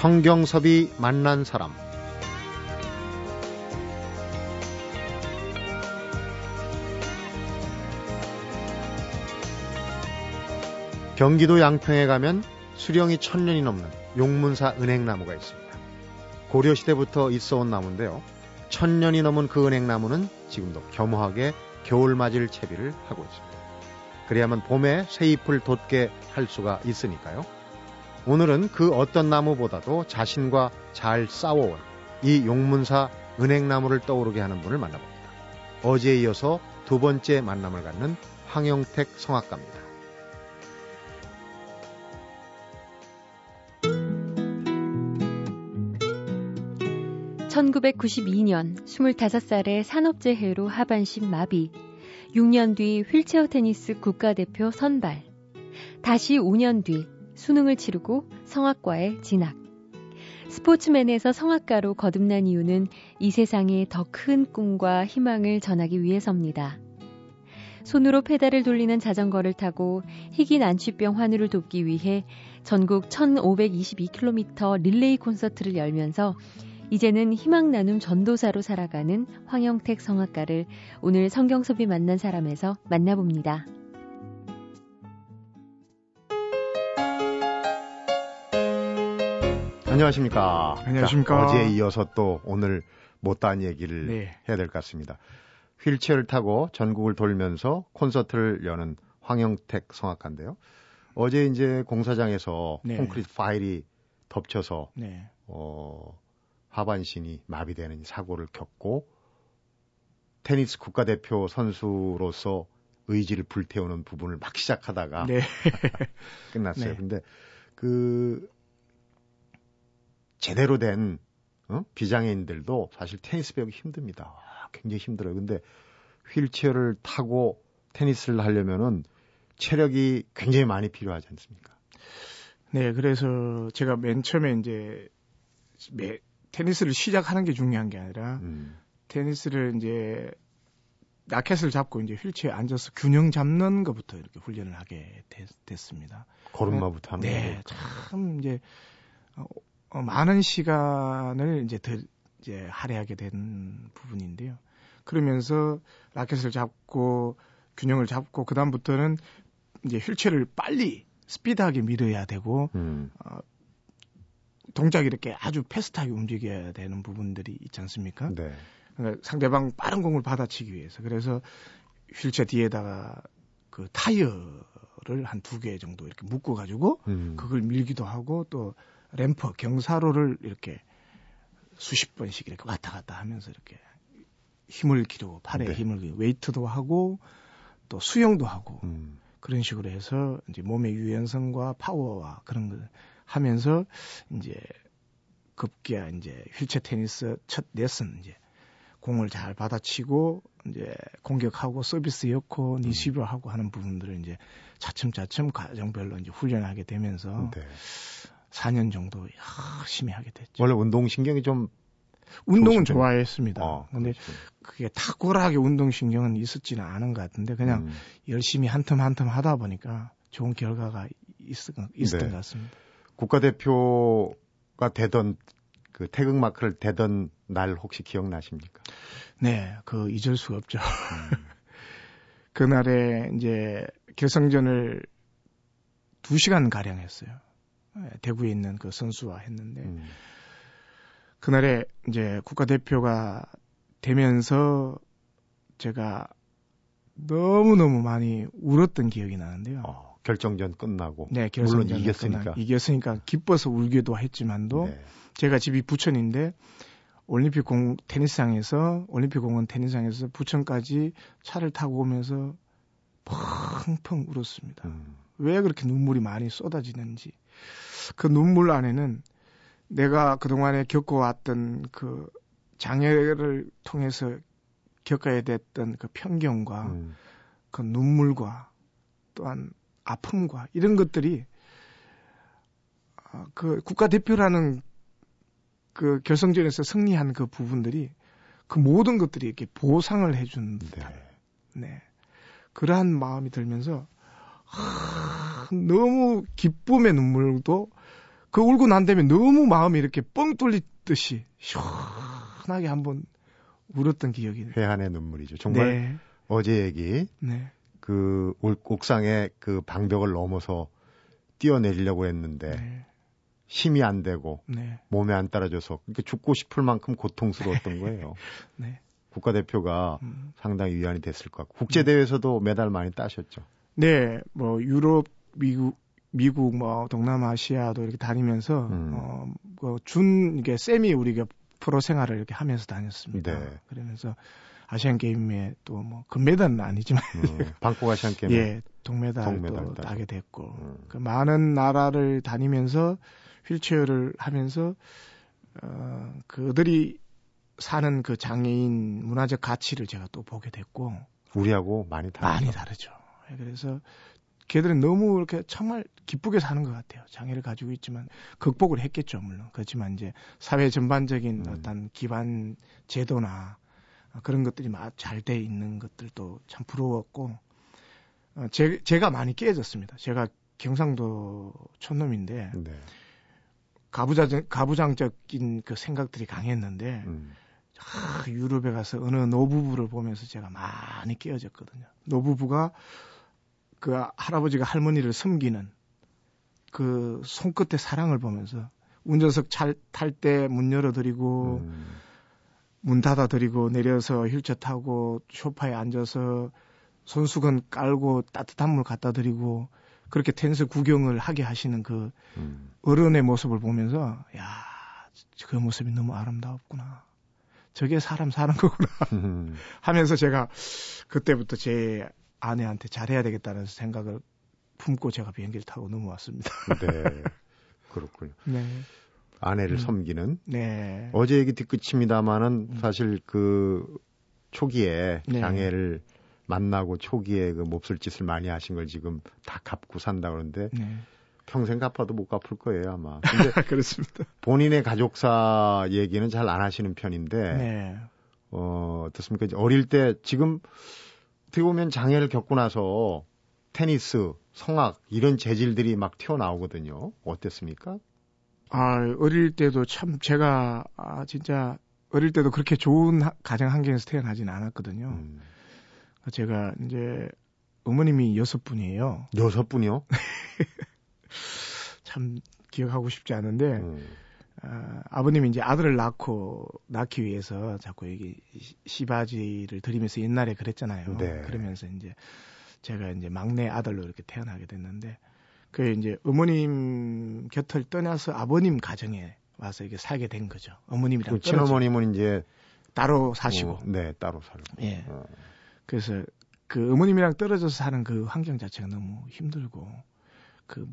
성경섭이 만난 사람 경기도 양평에 가면 수령이 천 년이 넘는 용문사 은행나무가 있습니다. 고려시대부터 있어 온 나무인데요. 천 년이 넘은 그 은행나무는 지금도 겸허하게 겨울맞이를 채비를 하고 있습니다. 그래야만 봄에 새 잎을 돋게 할 수가 있으니까요. 오늘은 그 어떤 나무보다도 자신과 잘 싸워온 이 용문사 은행나무를 떠오르게 하는 분을 만나봅니다. 어제에 이어서 두 번째 만남을 갖는 황영택 성악가입니다. 1992년 25살의 산업재해로 하반신 마비, 6년 뒤 휠체어 테니스 국가대표 선발, 다시 5년 뒤 수능을 치르고 성악과에 진학. 스포츠맨에서 성악가로 거듭난 이유는 이 세상에 더 큰 꿈과 희망을 전하기 위해서입니다. 손으로 페달을 돌리는 자전거를 타고 희귀 난치병 환우를 돕기 위해 전국 1522km 릴레이 콘서트를 열면서 이제는 희망 나눔 전도사로 살아가는 황영택 성악가를 오늘 성경섭이 만난 사람에서 만나봅니다. 안녕하십니까. 안녕하십니까. 자, 어제에 이어서 또 오늘 못다한 얘기를 네. 해야 될 것 같습니다. 휠체어를 타고 전국을 돌면서 콘서트를 여는 황영택 성악가인데요. 어제 이제 공사장에서 네. 콘크리트 파일이 덮쳐서 네. 어, 하반신이 마비되는 사고를 겪고 테니스 국가대표 선수로서 의지를 불태우는 부분을 막 시작하다가 네. 끝났어요. 네. 근데 그 제대로 된 어? 비장애인들도 사실 테니스 배우기 힘듭니다. 굉장히 힘들어요. 근데 휠체어를 타고 테니스를 하려면은 체력이 굉장히 많이 필요하지 않습니까? 네, 그래서 제가 맨 처음에 이제 매, 테니스를 시작하는 게 중요한 게 아니라 음. 테니스를 이제 라켓을 잡고 이제 휠체어에 앉아서 균형 잡는 것부터 이렇게 훈련을 하게 됐, 습니다 걸음마부터 하는 네, 참 이제 어, 어, 많은 시간을 이제 더 이제 할애하게 된 부분인데요. 그러면서 라켓을 잡고 균형을 잡고 그 다음부터는 이제 휠체어를 빨리 스피드하게 밀어야 되고 음. 어, 동작이 이렇게 아주 패스트하게 움직여야 되는 부분들이 있지 않습니까? 네. 그러니까 상대방 빠른 공을 받아치기 위해서 그래서 휠체어 뒤에다가 그 타이어를 한 두 개 정도 이렇게 묶어 가지고 음. 그걸 밀기도 하고 또 램프 경사로를 이렇게 수십 번씩 이렇게 왔다 갔다 하면서 이렇게 힘을 기르고 팔에 네. 힘을 기르고 웨이트도 하고 또 수영도 하고 음. 그런 식으로 해서 이제 몸의 유연성과 파워와 그런 걸 하면서 이제 급기야 이제 휠체어 테니스 첫 레슨 이제 공을 잘 받아치고 이제 공격하고 서비스 였고 음. 리시브 하고 하는 부분들을 이제 차츰차츰 과정별로 이제 훈련하게 되면서 네. 4년 정도 열심히 하게 됐죠. 원래 운동 신경이 좀 운동은 좋아했습니다. 어, 근데 그렇죠. 그게 탁월하게 운동 신경은 있었지는 않은 것 같은데 그냥 음. 열심히 한텀한텀 하다 보니까 좋은 결과가 있, 있었던 네. 것 같습니다. 국가대표가 되던 그 태극 마크를 대던 날 혹시 기억나십니까? 네, 그 잊을 수가 없죠. 음. 그날에 이제 결승전을 2시간 가량 했어요. 예, 대구에 있는 그 선수와 했는데 음. 그날에 이제 국가대표가 되면서 제가 너무너무 많이 울었던 기억이 나는데요. 어. 결정전 끝나고 네, 결정전 물론 이겼으니까 끝나, 이겼으니까 기뻐서 울기도 했지만도 네. 제가 집이 부천인데 올림픽 공 테니스장에서 올림픽 공원 테니스장에서 부천까지 차를 타고 오면서 펑펑 울었습니다. 음. 왜 그렇게 눈물이 많이 쏟아지는지 그 눈물 안에는 내가 그동안에 겪어왔던 그 장애를 통해서 겪어야 됐던 그 편견과 음. 그 눈물과 또한 아픔과 이런 것들이 아, 그 국가대표라는 그 결성전에서 승리한 그 부분들이 그 모든 것들이 이렇게 보상을 해준 듯한 네. 네. 그러한 마음이 들면서 하, 너무 기쁨의 눈물도 그 울고 난 다음에 너무 마음이 이렇게 뻥 뚫리듯이 시원하게 한번 울었던 기억이. 회한의 눈물이죠. 정말 네. 어제 얘기. 네. 그 옥상에 그 방벽을 넘어서 뛰어내리려고 했는데 네. 힘이 안 되고 네. 몸에 안 따라줘서 그러니까 죽고 싶을 만큼 고통스러웠던 거예요. 네. 국가대표가 음. 상당히 위안이 됐을 것 같고 국제 대회에서도 메달 많이 따셨죠. 네, 뭐 유럽, 미국, 미국 뭐 동남아시아도 이렇게 다니면서 음. 어준 그 이게 세미 우리가 프로 생활을 이렇게 하면서 다녔습니다. 네. 그러면서 아시안 게임에 또 뭐 금메달은 아니지만 음, 방콕 아시안 게임 예 동메달도 따게 됐고 음. 그 많은 나라를 다니면서 휠체어를 하면서 어 그들이 사는 그 장애인 문화적 가치를 제가 또 보게 됐고 우리하고 많이 다르죠. 많이 다르죠. 예, 그래서 걔들은 너무 이렇게 정말 기쁘게 사는 것 같아요. 장애를 가지고 있지만 극복을 했겠죠, 물론. 그렇지만 이제 사회 전반적인 음. 어떤 기반 제도나 그런 것들이 잘 돼 있는 것들도 참 부러웠고 어, 제, 제가 많이 깨졌습니다. 제가 경상도 촌놈인데 네. 가부장 가부장적인 그 생각들이 강했는데 음. 아, 유럽에 가서 어느 노부부를 보면서 제가 많이 깨어졌거든요. 노부부가 그 할아버지가 할머니를 섬기는 그 손끝의 사랑을 보면서 운전석 탈 때 문 열어드리고 음. 문 닫아드리고 내려서 휠체어 타고 쇼파에 앉아서 손수건 깔고 따뜻한 물 갖다 드리고 그렇게 텐스 구경을 하게 하시는 그 음. 어른의 모습을 보면서 야, 그 모습이 너무 아름다웠구나. 저게 사람 사는 거구나. 하면서 제가 그때부터 제 아내한테 잘해야 되겠다는 생각을 품고 제가 비행기를 타고 넘어왔습니다. 네. 그렇군요. 네. 아내를 음. 섬기는. 네. 어제 얘기 뒤끝입니다만은 음. 사실 그 초기에 네. 장애를 만나고 초기에 그 몹쓸 짓을 많이 하신 걸 지금 다 갚고 산다 그러는데 네. 평생 갚아도 못 갚을 거예요 아마. 근데 그렇습니다. 본인의 가족사 얘기는 잘 안 하시는 편인데 네. 어 어떻습니까? 어릴 때 지금 어떻게 보면 장애를 겪고 나서 테니스, 성악 이런 재질들이 막 튀어나오거든요. 어땠습니까? 아, 어릴 때도 참 제가 아, 진짜 어릴 때도 그렇게 좋은 하, 가정 환경에서 태어나진 않았거든요. 음. 제가 이제 어머님이 여섯 분이에요. 여섯 분이요? 참 기억하고 싶지 않은데 음. 아, 아버님이 이제 아들을 낳고 낳기 위해서 자꾸 여기 시바지를 드리면서 옛날에 그랬잖아요. 네. 그러면서 이제 제가 이제 막내 아들로 이렇게 태어나게 됐는데 그 이제 어머님 곁을 떠나서 아버님 가정에 와서 이게 살게 된 거죠. 어머님이랑 그 친어머님은 이제 따로 사시고. 어, 네, 따로 살고. 예. 어. 그래서 그 어머님이랑 떨어져서 사는 그 환경 자체가 너무 힘들고 그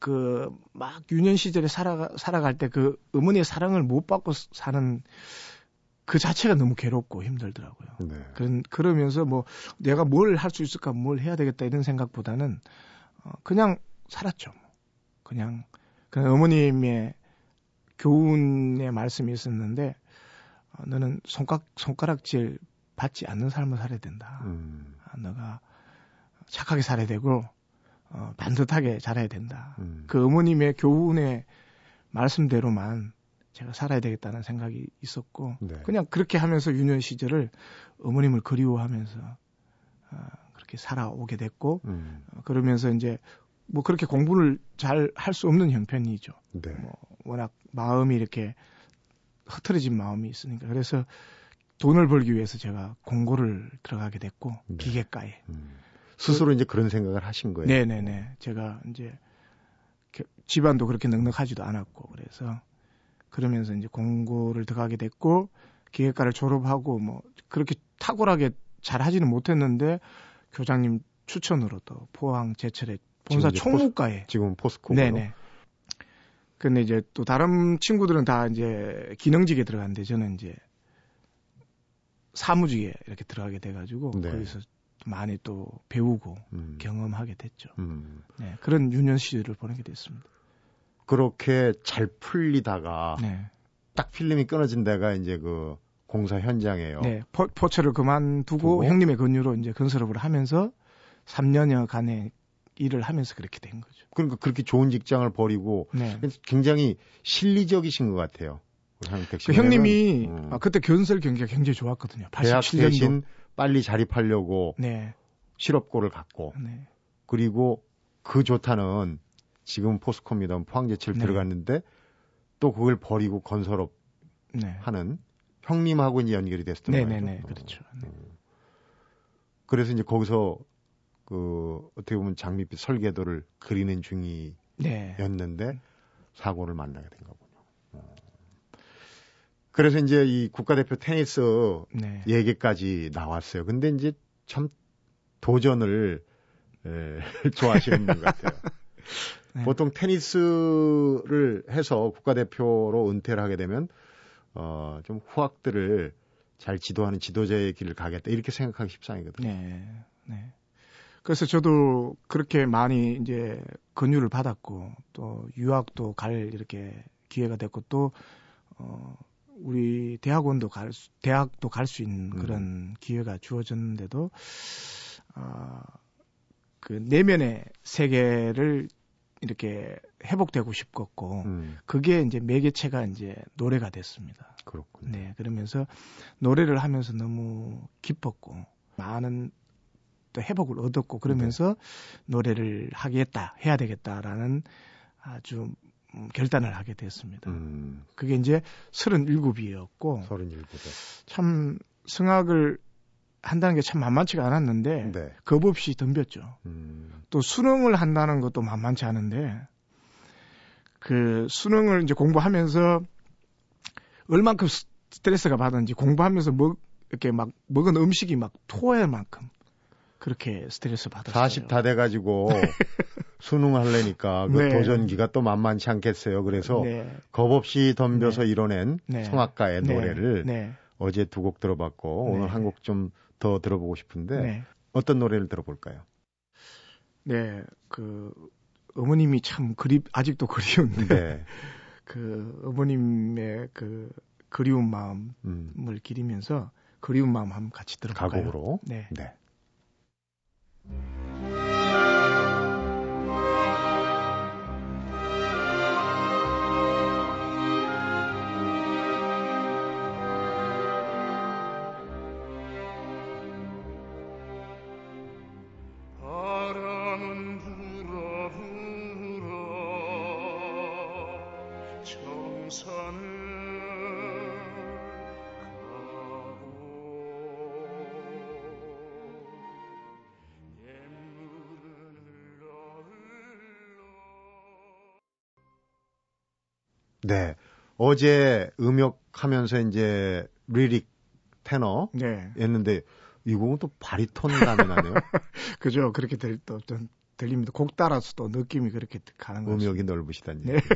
그 막 유년 시절에 살아가 살아갈 때 그 어머니의 사랑을 못 받고 사는 그 자체가 너무 괴롭고 힘들더라고요. 네. 그런 그러면서 뭐 내가 뭘 할 수 있을까, 뭘 해야 되겠다 이런 생각보다는 어, 그냥 살았죠. 그냥 그 어머님의 교훈의 말씀이 있었는데 어, 너는 손가락 손가락질 받지 않는 삶을 살아야 된다. 음. 아, 너가 착하게 살아야 되고 어, 반듯하게 자라야 된다. 음. 그 어머님의 교훈의 말씀대로만 제가 살아야 되겠다는 생각이 있었고 네. 그냥 그렇게 하면서 유년 시절을 어머님을 그리워하면서 어, 그렇게 살아오게 됐고 음. 어, 그러면서 이제 뭐 그렇게 공부를 잘 할 수 없는 형편이죠. 네. 뭐 워낙 마음이 이렇게 흐트러진 마음이 있으니까 그래서 돈을 벌기 위해서 제가 공고를 들어가게 됐고 네. 기계과에 음. 스스로 그, 이제 그런 생각을 하신 거예요. 네네네. 제가 이제 집안도 그렇게 넉넉하지도 않았고 그래서 그러면서 이제 공고를 들어가게 됐고 기계과를 졸업하고 뭐 그렇게 탁월하게 잘 하지는 못했는데 교장님 추천으로 또 포항 제철의 본사 총무과에 지금 포스코 네네. 근데 이제 또 다른 친구들은 다 이제 기능직에 들어갔는데 저는 이제 사무직에 이렇게 들어가게 돼가지고 네. 거기서 많이 또 배우고 음. 경험하게 됐죠. 음. 네, 그런 유년 시절을 보내게 됐습니다. 그렇게 잘 풀리다가 네. 딱 필름이 끊어진 데가 이제 그 공사 현장이에요. 네, 포, 포처를 그만두고 두고? 형님의 권유로 이제 건설업을 하면서 3년여 간의 일을 하면서 그렇게 된 거죠. 그러니까 그렇게 좋은 직장을 버리고 네. 굉장히 실리적이신 것 같아요. 그 형님이 음. 아, 그때 견설 경기가 굉장히 좋았거든요. 대학 87년도. 빨리 자립하려고 네. 실업고를 갖고 네. 그리고 그 좋다는 지금 포스코입니다. 포항제철 네. 들어갔는데 또 그걸 버리고 건설업 네. 하는 형님하고 이제 연결이 됐던 네, 거예요. 네, 네. 그렇죠. 네. 그래서 이제 거기서 그 어떻게 보면 장밋빛 설계도를 그리는 중이었는데 네. 사고를 만나게 된. 어. 그래서 이제 이 국가대표 테니스 네. 얘기까지 나왔어요. 근데 이제 참 도전을 에, 좋아하시는 분 같아요. 네. 보통 테니스를 해서 국가대표로 은퇴를 하게 되면 어, 좀 후학들을 잘 지도하는 지도자의 길을 가겠다 이렇게 생각하기 십상이거든요. 네. 네. 그래서 저도 그렇게 많이 이제 권유를 받았고 또 유학도 갈 이렇게 기회가 됐고 또 어, 우리 대학원도 갈 수, 대학도 갈 수 있는 음. 그런 기회가 주어졌는데도 아, 그 내면의 세계를 이렇게 회복되고 싶었고 음, 그게 이제 매개체가 이제 노래가 됐습니다. 그렇군요. 네, 그러면서 노래를 하면서 너무 기뻤고 많은 또 회복을 얻었고 그러면서 노래를 하겠다, 해야 되겠다라는 아주 음, 결단을 하게 됐습니다. 음, 그게 이제 37이었고 37에. 참 성악을 한다는 게 참 만만치가 않았는데 네. 겁 없이 덤볐죠. 음, 또 수능을 한다는 것도 만만치 않은데 그 수능을 이제 공부하면서 얼만큼 스트레스가 받았는지 공부하면서 먹 이렇게 막 먹은 음식이 막 토할 만큼 그렇게 스트레스 받았어요. 40 다 돼가지고 수능 하려니까 그 네. 도전기가 또 만만치 않겠어요. 그래서 네. 겁 없이 덤벼서 이뤄낸 네. 성악가의 네. 노래를 네. 어제 두 곡 들어봤고 네. 오늘 한 곡 좀 더 들어보고 싶은데 네. 어떤 노래를 들어볼까요? 네. 그 어머님이 참 그리 아직도 그리운데 네. 그 어머님의 그 그리운 마음을 음, 기리면서 그리운 마음 한번 같이 들어볼까요? 가곡으로. 네. 네. 어제 음역하면서 이제 리릭 테너 네. 였는데 이 곡은 또 바리톤 감이 나네요. 그죠. 그렇게 들, 또, 좀 들립니다. 곡 따라서 또 느낌이 그렇게 가는 거죠. 음역이 넓으시다는 네. 얘기.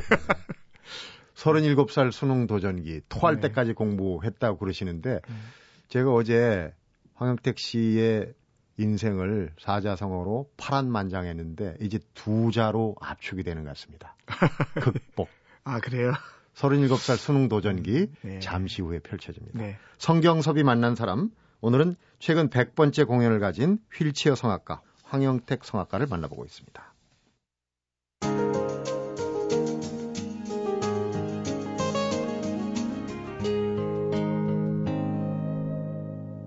37살 수능 도전기 토할 네. 때까지 공부했다고 그러시는데 음. 제가 어제 황영택 씨의 인생을 사자성어로 파란만장했는데 이제 두 자로 압축이 되는 것 같습니다. 극복. 아, 그래요? 37살 수능 도전기 네. 잠시 후에 펼쳐집니다. 네. 성경섭이 만난 사람 오늘은 최근 100번째 공연을 가진 휠체어 성악가 황영택 성악가를 만나보고 있습니다.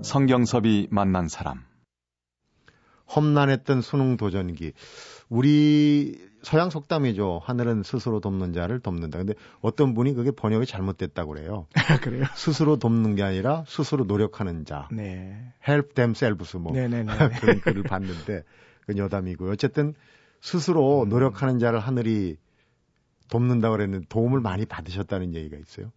성경섭이 만난 사람. 험난했던 수능 도전기. 우리 서양 속담이죠. 하늘은 스스로 돕는 자를 돕는다. 근데 어떤 분이 그게 번역이 잘못됐다고 그래요. 아, 그래요? 스스로 돕는 게 아니라 스스로 노력하는 자. 네. help themselves 뭐 네네네. 그런 글을 봤는데 그 여담이고요. 어쨌든 스스로 음. 노력하는 자를 하늘이 돕는다 그랬는데 도움을 많이 받으셨다는 얘기가 있어요.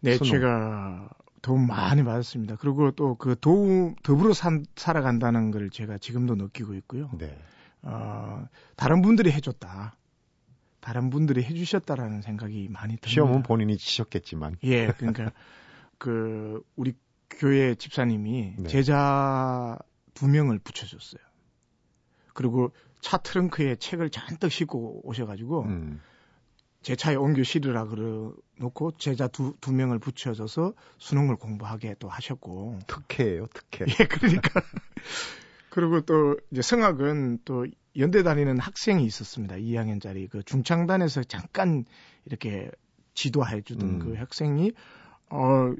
네, 수능. 제가 도움 많이 받았습니다. 그리고 또 그 도움, 더불어 산, 살아간다는 걸 제가 지금도 느끼고 있고요. 네. 어, 다른 분들이 해줬다. 다른 분들이 해주셨다라는 생각이 많이 듭니다. 시험은 본인이 치셨겠지만 예, 그러니까 그 우리 교회 집사님이 네. 제자 두 명을 붙여줬어요. 그리고 차 트렁크에 책을 잔뜩 싣고 오셔가지고 음, 제 차에 옮겨 실으라 그러 놓고 제자 두, 두 명을 붙여줘서 수능을 공부하게 또 하셨고 특혜예요, 특혜. 예, 그러니까 그리고 또 이제 성악은 또 연대 다니는 학생이 있었습니다. 2학년짜리 그 중창단에서 잠깐 이렇게 지도해 주던 음. 그 학생이 어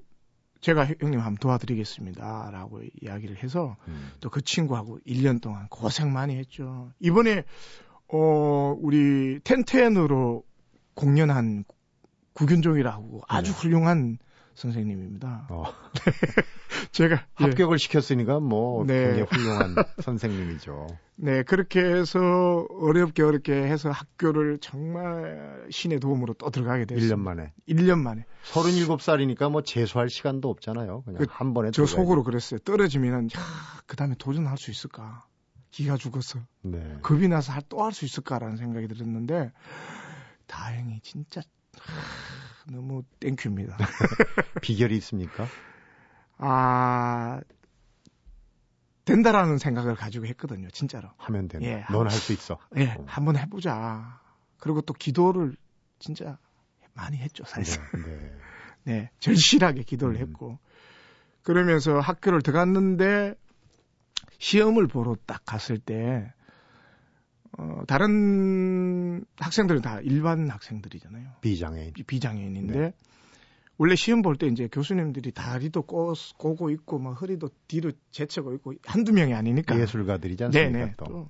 제가 형님 한번 도와드리겠습니다라고 이야기를 해서 음. 또그 친구하고 1년 동안 고생 많이 했죠. 이번에 어 우리 텐텐으로 공연한 구균종이라고 아주 네. 훌륭한 선생님입니다. 어, 제가 예. 합격을 시켰으니까 뭐 네. 굉장히 훌륭한 선생님이죠. 네, 그렇게 해서 어렵게 어렵게 해서 학교를 정말 신의 도움으로 또 들어가게 됐어요. 1년 만에. 1년 만에. 37살이니까 뭐 재수할 시간도 없잖아요. 그냥 그, 한 번에 저 들어가야지. 속으로 그랬어요. 떨어지면은 야, 그다음에 도전할 수 있을까? 기가 죽었어. 네. 겁이 나서 또 할 수 있을까라는 생각이 들었는데 다행히 진짜 하, 너무 thank you입니다. 비결이 있습니까? 아 된다라는 생각을 가지고 했거든요, 진짜로. 하면 된다. 예, 넌 할 수 있어. 예, 어. 한번 해보자. 그리고 또 기도를 진짜 많이 했죠, 사실상. 네. 네. 네, 절실하게 기도를 음. 했고. 그러면서 학교를 들어갔는데 시험을 보러 딱 갔을 때 어, 다른 학생들은 다 일반 학생들이잖아요. 비장애인. 비- 비장애인인데 네. 원래 시험 볼 때 이제 교수님들이 다리도 꼬, 꼬고 있고 막 허리도 뒤로 제쳐고 있고 한두 명이 아니니까 예술가들이지 않습니까? 네네. 또. 또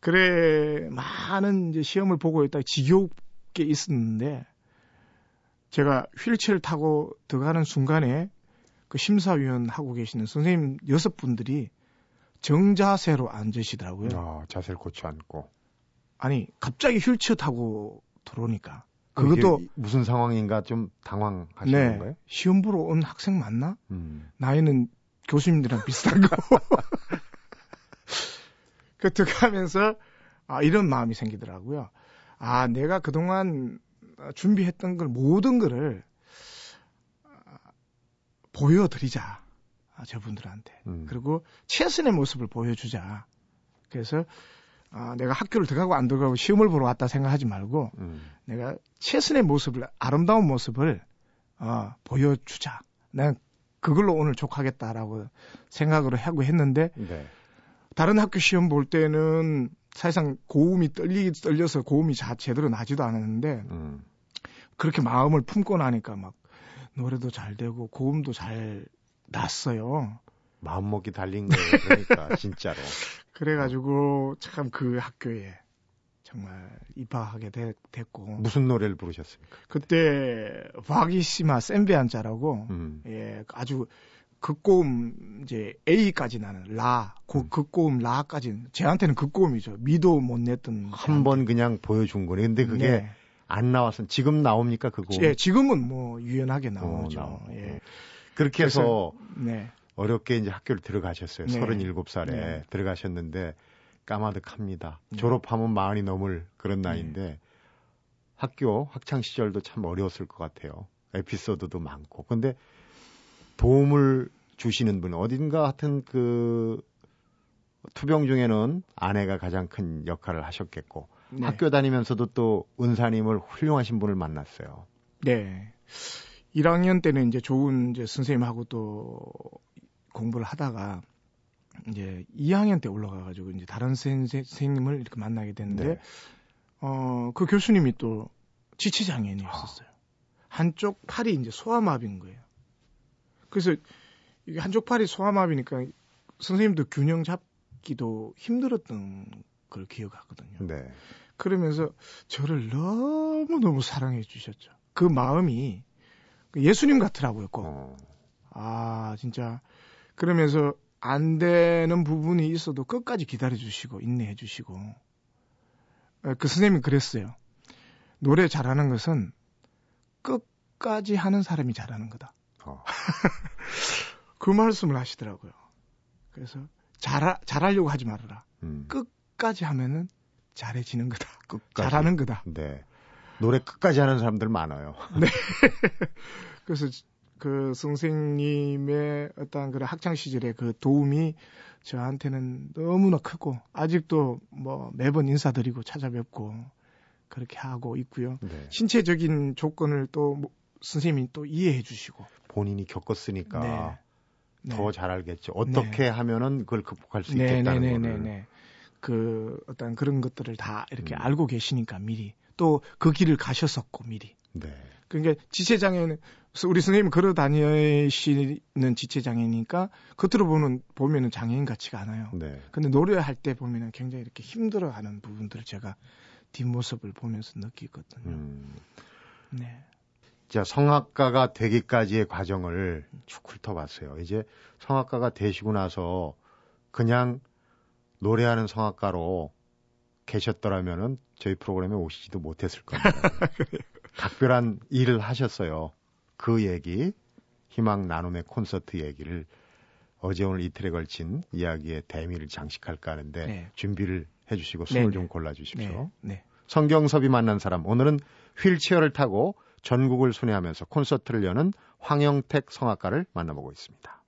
그래 많은 이제 시험을 보고 있다 가 지겹게 있었는데 제가 휠체어를 타고 들어가는 순간에 그 심사위원 하고 계시는 선생님 여섯 분들이 정자세로 앉으시더라고요. 아, 자세를 고쳐 앉고. 아니 갑자기 휠체어 타고 들어오니까 그것도 무슨 상황인가 좀 당황하시는 네 건가요? 시험 보러 온 학생 맞나? 음. 나이는 교수님들이랑 비슷한 거. 그 들어가면서 아, 이런 마음이 생기더라고요. 아, 내가 그동안 준비했던 걸 모든 거를 아, 보여드리자. 아, 저분들한테. 음. 그리고 최선의 모습을 보여주자. 그래서 아, 내가 학교를 들어가고 안 들어가고 시험을 보러 왔다 생각하지 말고 음. 내가 최선의 모습을 아름다운 모습을 어, 보여주자. 난 그걸로 오늘 족하겠다라고 생각으로 하고 했는데 네. 다른 학교 시험 볼 때는 사실상 고음이 떨리 떨려서 고음이 자, 제대로 나지도 않았는데 음. 그렇게 마음을 품고 나니까 막 노래도 잘 되고 고음도 잘 났어요. 마음먹기 달린 거예요. 그러니까 진짜로. 그래가지고 참 그 학교에 정말 입학하게 되- 됐고 무슨 노래를 부르셨습니까? 그때 바기시마 센베안자라고 음. 예, 아주 극고음 이제 A까지 나는 라, 고, 음. 극고음 라까지 저한테는 극고음이죠. 미도 못 냈던 한 번 그냥 보여준 거네. 근데 그게 네. 안 나와서 지금 나옵니까 그거? 예, 지금은 뭐 유연하게 나오죠. 나오고. 예. 그렇게 해서 네. 어렵게 이제 학교를 들어가셨어요. 네. 37살에 네. 들어가셨는데 까마득합니다. 네. 졸업하면 마흔이 넘을 그런 나이인데 학교 학창 시절도 참 어려웠을 것 같아요. 에피소드도 많고. 근데 도움을 주시는 분 어딘가 하여튼 그 투병 중에는 아내가 가장 큰 역할을 하셨겠고 네. 학교 다니면서도 또 은사님을 훌륭하신 분을 만났어요. 네. 1학년 때는 이제 좋은 이제 선생님하고 또 공부를 하다가 이제 2학년 때 올라가가지고 이제 다른 선생- 선생님을 이렇게 만나게 됐는데 네. 어, 그 교수님이 또 지체장애인이었었어요. 한쪽 팔이 이제 소아마비인 거예요. 그래서 이게 한쪽 팔이 소아마비니까 선생님도 균형 잡기도 힘들었던 걸 기억하거든요. 네. 그러면서 저를 너무 너무 사랑해 주셨죠. 그 마음이 그 예수님 같더라고요, 꼭. 어, 아, 진짜. 그러면서 안 되는 부분이 있어도 끝까지 기다려 주시고, 인내해 주시고. 어, 그 선생님이 그랬어요. 노래 잘하는 것은 끝까지 하는 사람이 잘하는 거다. 어. 그 말씀을 하시더라고요. 그래서 잘, 잘하려고 하지 말아라. 음, 끝까지 하면은 잘해지는 거다. 끝까지. 잘하는 거다. 네. 노래 끝까지 하는 사람들 많아요. 그래서 그 선생님의 어떤 그런 학창 시절의 그 도움이 저한테는 너무나 크고 아직도 뭐 매번 인사드리고 찾아뵙고 그렇게 하고 있고요. 네. 신체적인 조건을 또 뭐 선생님이 또 이해해 주시고 본인이 겪었으니까 네. 네. 더잘 알겠죠. 어떻게 하면은 그걸 극복할 수 있겠다는 네네네네. 거를. 네. 그 어떤 그런 것들을 다 이렇게 음. 알고 계시니까 미리 또 그 길을 가셨었고 미리. 네. 그러니까 지체장애는 우리 선생님 걸어 다니시는 지체장애니까 겉으로 보는 보면은 장애인 같지가 않아요. 네. 근데 노래할 때 보면은 굉장히 이렇게 힘들어하는 부분들을 제가 뒷모습을 보면서 느끼거든요. 음. 네. 자, 성악가가 되기까지의 과정을 쭉 훑어봤어요. 이제 성악가가 되시고 나서 그냥 노래하는 성악가로 계셨더라면은 저희 프로그램에 오시지도 못했을 겁니다. 각별한 일을 하셨어요. 그 얘기, 희망 나눔의 콘서트 얘기를 어제 오늘 이틀에 걸친 이야기의 대미를 장식할까 하는데 네. 준비를 해주시고 숨을 네네. 좀 골라주십시오. 네. 네. 성경섭이 만난 사람 오늘은 휠체어를 타고 전국을 순회하면서 콘서트를 여는 황영택 성악가를 만나보고 있습니다.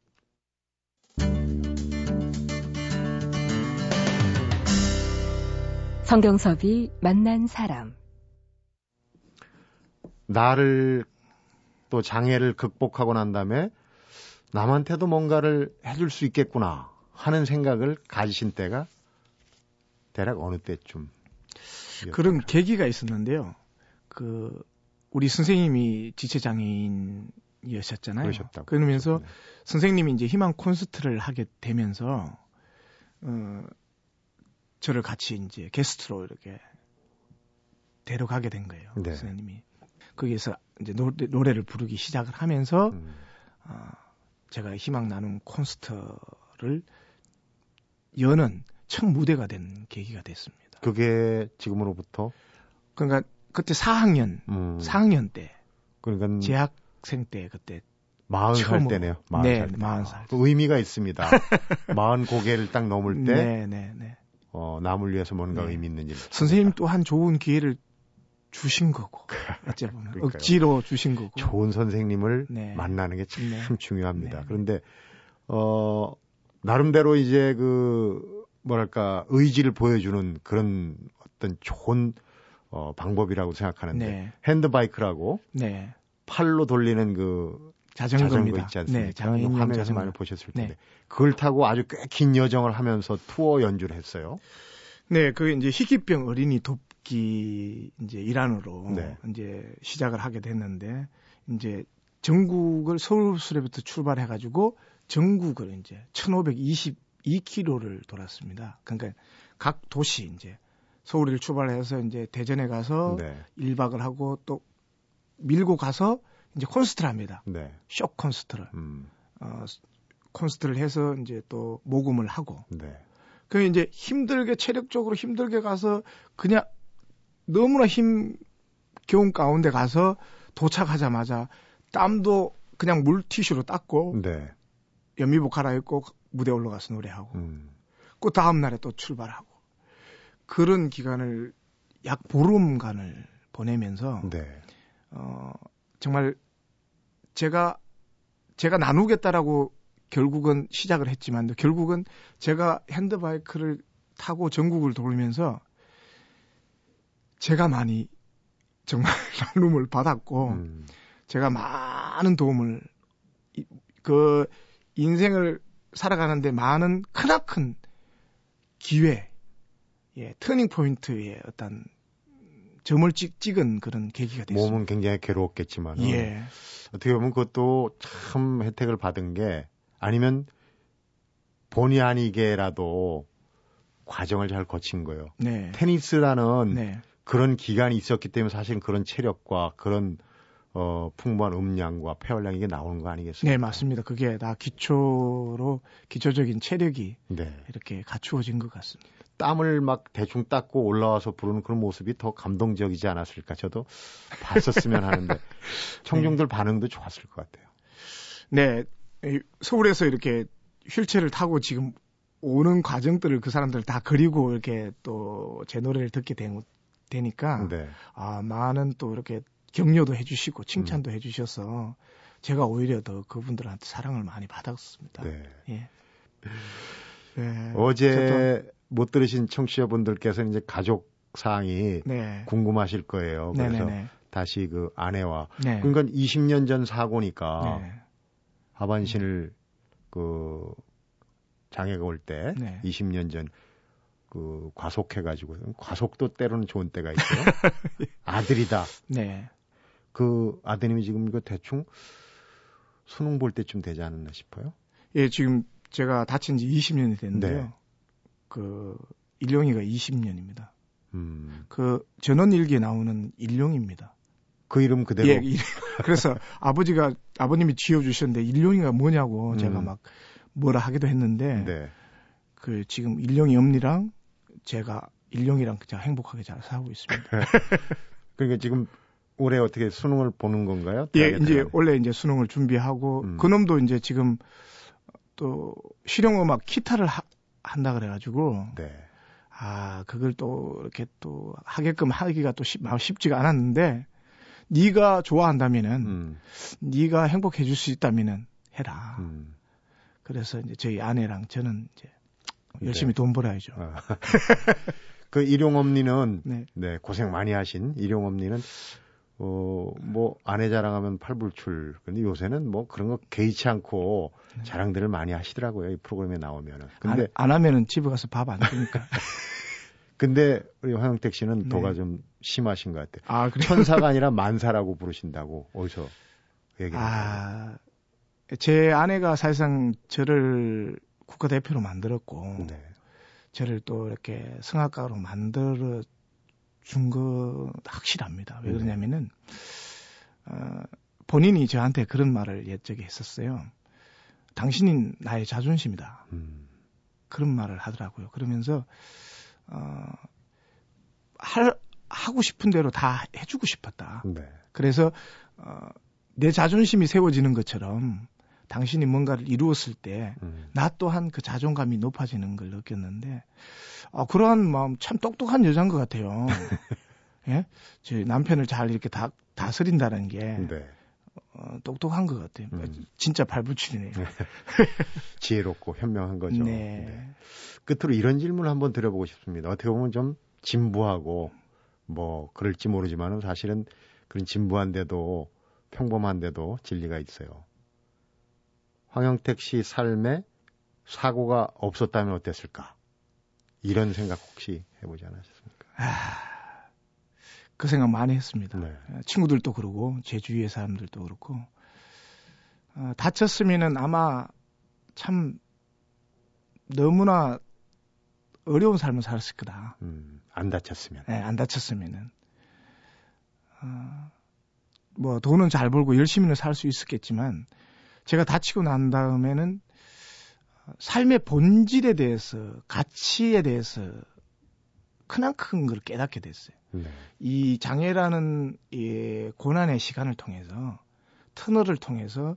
성경섭이 만난 사람. 나를 또 장애를 극복하고 난 다음에 남한테도 뭔가를 해줄 수 있겠구나 하는 생각을 가지신 때가 대략 어느 때쯤? 그런 계기가 있었는데요. 그 우리 선생님이 지체 장애인이셨잖아요. 그러셨다고. 그러면서 네. 선생님이 이제 희망 콘서트를 하게 되면서 어 저를 같이 이제 게스트로 이렇게 데려가게 된 거예요. 네. 선생님이 거기에서 이제 노래, 노래 를 부르기 시작을 하면서 음, 어, 제가 희망 나눔 콘서트를 여는 첫 무대가 된 계기가 됐습니다. 그게 지금으로부터 그러니까 그때 4학년, 음, 4학년 때 그러니까 재학생 때 그때 40살 처음으로. 때네요. 40살 네, 때. 40살. 그 의미가 있습니다. 40 고개를 딱 넘을 때 네, 네, 네. 어, 남을 위해서 뭔가 네. 의미 있는 일. 선생님 또한 좋은 기회를 주신 거고 어째 보면 그러니까요. 억지로 주신 거고 좋은 선생님을 네. 만나는 게참 네. 중요합니다. 네. 그런데 어 나름대로 이제 그 뭐랄까 의지를 보여주는 그런 어떤 좋은 어 방법이라고 생각하는데 네, 핸드바이크라고 네. 팔로 돌리는 그 자전거 자전거입니다. 있지 않습니까? 네, 화면에서 자전거. 많이 보셨을 네. 텐데 그걸 타고 아주 꽤 긴 여정을 하면서 투어 연주를 했어요. 네, 그게 이제 희귀병 어린이 돕 기 이제 일환으로 네. 이제 시작을 하게 됐는데 이제 전국을 서울 수레부터 출발해 가지고 전국을 이제 1522km를 돌았습니다. 그러니까 각 도시 이제 서울을 출발해서 이제 대전에 가서 네. 1박을 하고 또 밀고 가서 이제 콘서트를 합니다. 네. 쇼 콘서트를. 음. 어, 콘서트를 해서 이제 또 모금을 하고 네. 그 이제 힘들게 체력적으로 힘들게 가서 그냥 너무나 힘겨운 가운데 가서 도착하자마자 땀도 그냥 물티슈로 닦고 네. 연미복 갈아입고 무대 올라가서 노래하고 음. 그 다음 날에 또 출발하고 그런 기간을 약 보름간을 보내면서 네. 어 정말 제가 제가 나누겠다라고 결국은 시작을 했지만 결국은 제가 핸드바이크를 타고 전국을 돌면서 제가 많이 정말 나눔을 받았고 음. 제가 많은 도움을 이- 그 인생을 살아가는데 많은 크나큰 기회, 예, turning point의 어떤 점을 찍, 찍은 그런 계기가 됐습니다. 몸은 굉장히 괴로웠겠지만 예, 어떻게 보면 그것도 참 혜택을 받은 게 아니면 본의 아니게라도 과정을 잘 거친 거예요. 네, 테니스라는 네, 그런 기간이 있었기 때문에 사실 그런 체력과 그런 어, 풍부한 음량과 폐활량 이 게 나오는 거 아니겠습니까? 네, 맞습니다. 그게 다 기초로 기초적인 체력이 네. 이렇게 갖추어진 것 같습니다. 땀을 막 대충 닦고 올라와서 부르는 그런 모습이 더 감동적이지 않았을까 저도 봤었으면 하는데 청중들 반응도 좋았을 것 같아요. 네, 이 서울에서 이렇게 휠체어를 타고 지금 오는 과정들을 그 사람들 다 그리고 이렇게 또 제 노래를 듣게 되, 되니까 네. 아 많은 또 이렇게 격려도 해주시고 칭찬도 해주셔서 제가 오히려 더 그분들한테 사랑을 많이 받았습니다. 네. 예. 네. 어제 못 들으신 청취자분들께서는 이제 가족 사항이 네. 궁금하실 거예요. 그래서 네네네. 다시 그 아내와 네. 그러니까 20년 전 사고니까 네. 하반신을 그 장애가 올때 네. 20년 전 그 과속해가지고 과속도 때로는 좋은 때가 있어요. 아들이다. 네. 그 아드님이 지금 이거 대충 수능 볼 때쯤 되지 않았나 싶어요. 예, 지금 제가 다친 지 20년이 됐는데요. 네. 그 일용이가 20년입니다. 음, 그 전원 일기에 나오는 일용입니다. 그 이름 그대로. 예, 일- 그래서 아버지가 아버님이 지어 주셨는데 일용이가 뭐냐고 제가 음. 막 뭐라 하기도 했는데 네. 그 지금 일용이 엄니랑 제가 일용이랑 그냥 행복하게 잘 살고 있습니다. 그러니까 지금 올해 어떻게 수능을 보는 건가요? 예, 이제 들어가면? 원래 이제 수능을 준비하고 음. 그놈도 이제 지금 또 실용음악 기타를 하- 한다 그래가지고 네. 아 그걸 또 이렇게 또 하게끔 하기가 또 쉽, 쉽지가 않았는데 네가 좋아한다면은 음, 네가 행복해 줄수 있다면은 해라. 음. 그래서 이제 저희 아내랑 저는 이제 열심히 네. 돈 벌어야죠. 아. 그 일용엄니는 네. 네, 고생 많이 하신 일용엄니는 어, 뭐 아내 자랑하면 팔불출. 근데 요새는 뭐 그런 거 개의치 않고 네. 자랑들을 많이 하시더라고요. 이 프로그램에 나오면은. 근데 안, 안 하면은 집에 가서 밥 안 주니까. 근데 우리 황영택 씨는 네. 도가 좀 심하신 것 같아요. 아 그래. 천사가 아니라 만사라고 부르신다고 어디서 얘기를 하요 아, 제 아내가 사실상 저를 국가대표로 만들었고, 네. 저를 또 이렇게 성악가로 만들어 준거 확실합니다. 왜 네. 그러냐면은, 어, 본인이 저한테 그런 말을 옛적에 했었어요. 당신이 나의 자존심이다. 음, 그런 말을 하더라고요. 그러면서, 어, 할, 하고 싶은 대로 다 해주고 싶었다. 네. 그래서 어, 내 자존심이 세워지는 것처럼 당신이 뭔가를 이루었을 때나 음, 또한 그 자존감이 높아지는 걸 느꼈는데 아, 그러한 마음 참 똑똑한 여자인 것 같아요. 예? 저 남편을 잘 이렇게 다, 다스린다는 게 네. 어, 똑똑한 것 같아요. 음. 진짜 발붙이네요. 지혜롭고 현명한 거죠. 네. 끝으로 이런 질문을 한번 드려보고 싶습니다. 어떻게 보면 좀 진부하고 뭐 그럴지 모르지만은 사실은 그런 진부한데도 평범한데도 진리가 있어요. 황영택 씨 삶에 사고가 없었다면 어땠을까? 이런 생각 혹시 해보지 않으셨습니까? 그 생각 많이 했습니다. 네. 어, 친구들도 그러고 제 주위의 사람들도 그렇고 어, 다쳤으면은 아마 참 너무나 어려운 삶을 살았을 거다. 음, 안 다쳤으면. 예, 안 다쳤으면은 어, 뭐 돈은 잘 벌고 열심히는 살 수 있었겠지만 제가 다치고 난 다음에는 삶의 본질에 대해서 가치에 대해서 크나큰 걸 깨닫게 됐어요. 네. 이 장애라는 이 고난의 시간을 통해서 터널을 통해서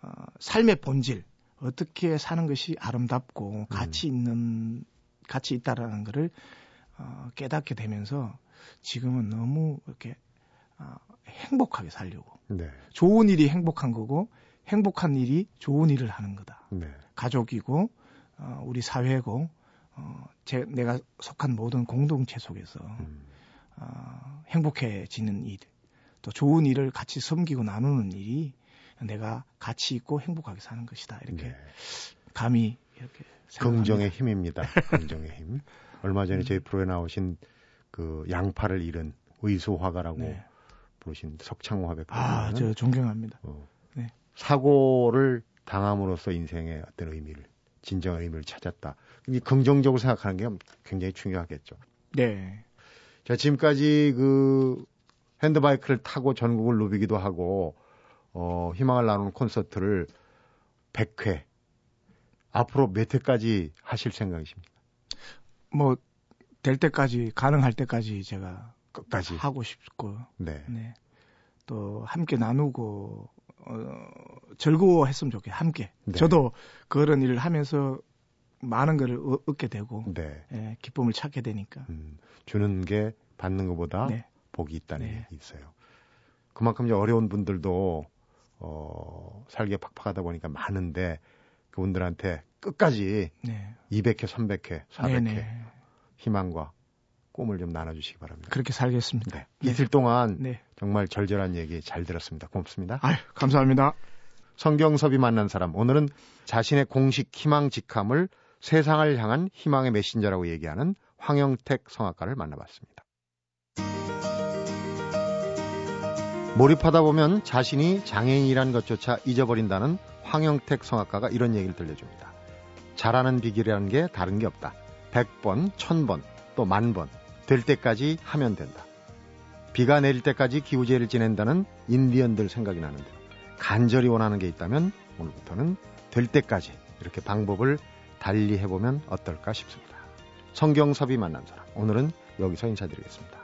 어, 삶의 본질 어떻게 사는 것이 아름답고 가치 있는 가치 있다라는 것을 어, 깨닫게 되면서 지금은 너무 이렇게 어, 행복하게 살려고 네. 좋은 일이 행복한 거고 행복한 일이 좋은 일을 하는 거다. 네. 가족이고 어, 우리 사회고 어, 제, 내가 속한 모든 공동체 속에서 음, 어, 행복해지는 일, 또 좋은 일을 같이 섬기고 나누는 일이 내가 가치 있고 행복하게 사는 것이다. 이렇게 네. 감히 이렇게 긍정의 생각합니다. 힘입니다. 긍정의 힘. 얼마 전에 저희 프로에 나오신 그 양팔을 잃은 의수 화가라고 네. 부르신 석창호 화백. 아, 저 존경합니다. 어, 네. 사고를 당함으로써 인생의 어떤 의미를 진정한 의미를 찾았다. 이 긍정적으로 생각하는 게 굉장히 중요하겠죠. 네. 자, 지금까지 그 핸드바이크를 타고 전국을 누비기도 하고 어, 희망을 나누는 콘서트를 100회 앞으로 몇 회까지 하실 생각이십니까? 뭐 될 때까지 가능할 때까지 제가 끝까지. 하고 싶고 네. 네. 또 함께 나누고 어, 즐거워했으면 좋겠어요. 함께. 네. 저도 그런 일을 하면서 많은 걸 얻- 얻게 되고 네. 예, 기쁨을 찾게 되니까. 음, 주는 게 받는 것보다 네. 복이 있다는 네. 얘기 있어요. 그만큼 이제 어려운 분들도 어, 살기가 팍팍하다 보니까 많은데 그분들한테 끝까지 네. 200회, 300회, 400회 네네. 희망과 꿈을 좀 나눠주시기 바랍니다. 그렇게 살겠습니다. 네. 이틀 동안 네. 정말 절절한 얘기 잘 들었습니다. 고맙습니다. 아유, 감사합니다. 성경섭이 만난 사람 오늘은 자신의 공식 희망 직함을 세상을 향한 희망의 메신저라고 얘기하는 황영택 성악가를 만나봤습니다. 몰입하다 보면 자신이 장애인이란 것조차 잊어버린다는 황영택 성악가가 이런 얘기를 들려줍니다. 잘하는 비결이라는 게 다른 게 없다. 100번, 1000번, 또 만번 될 때까지 하면 된다. 비가 내릴 때까지 기우제를 지낸다는 인디언들 생각이 나는데요. 간절히 원하는 게 있다면 오늘부터는 될 때까지 이렇게 방법을 달리 해보면 어떨까 싶습니다. 성경섭이 만난 사람 오늘은 여기서 인사드리겠습니다.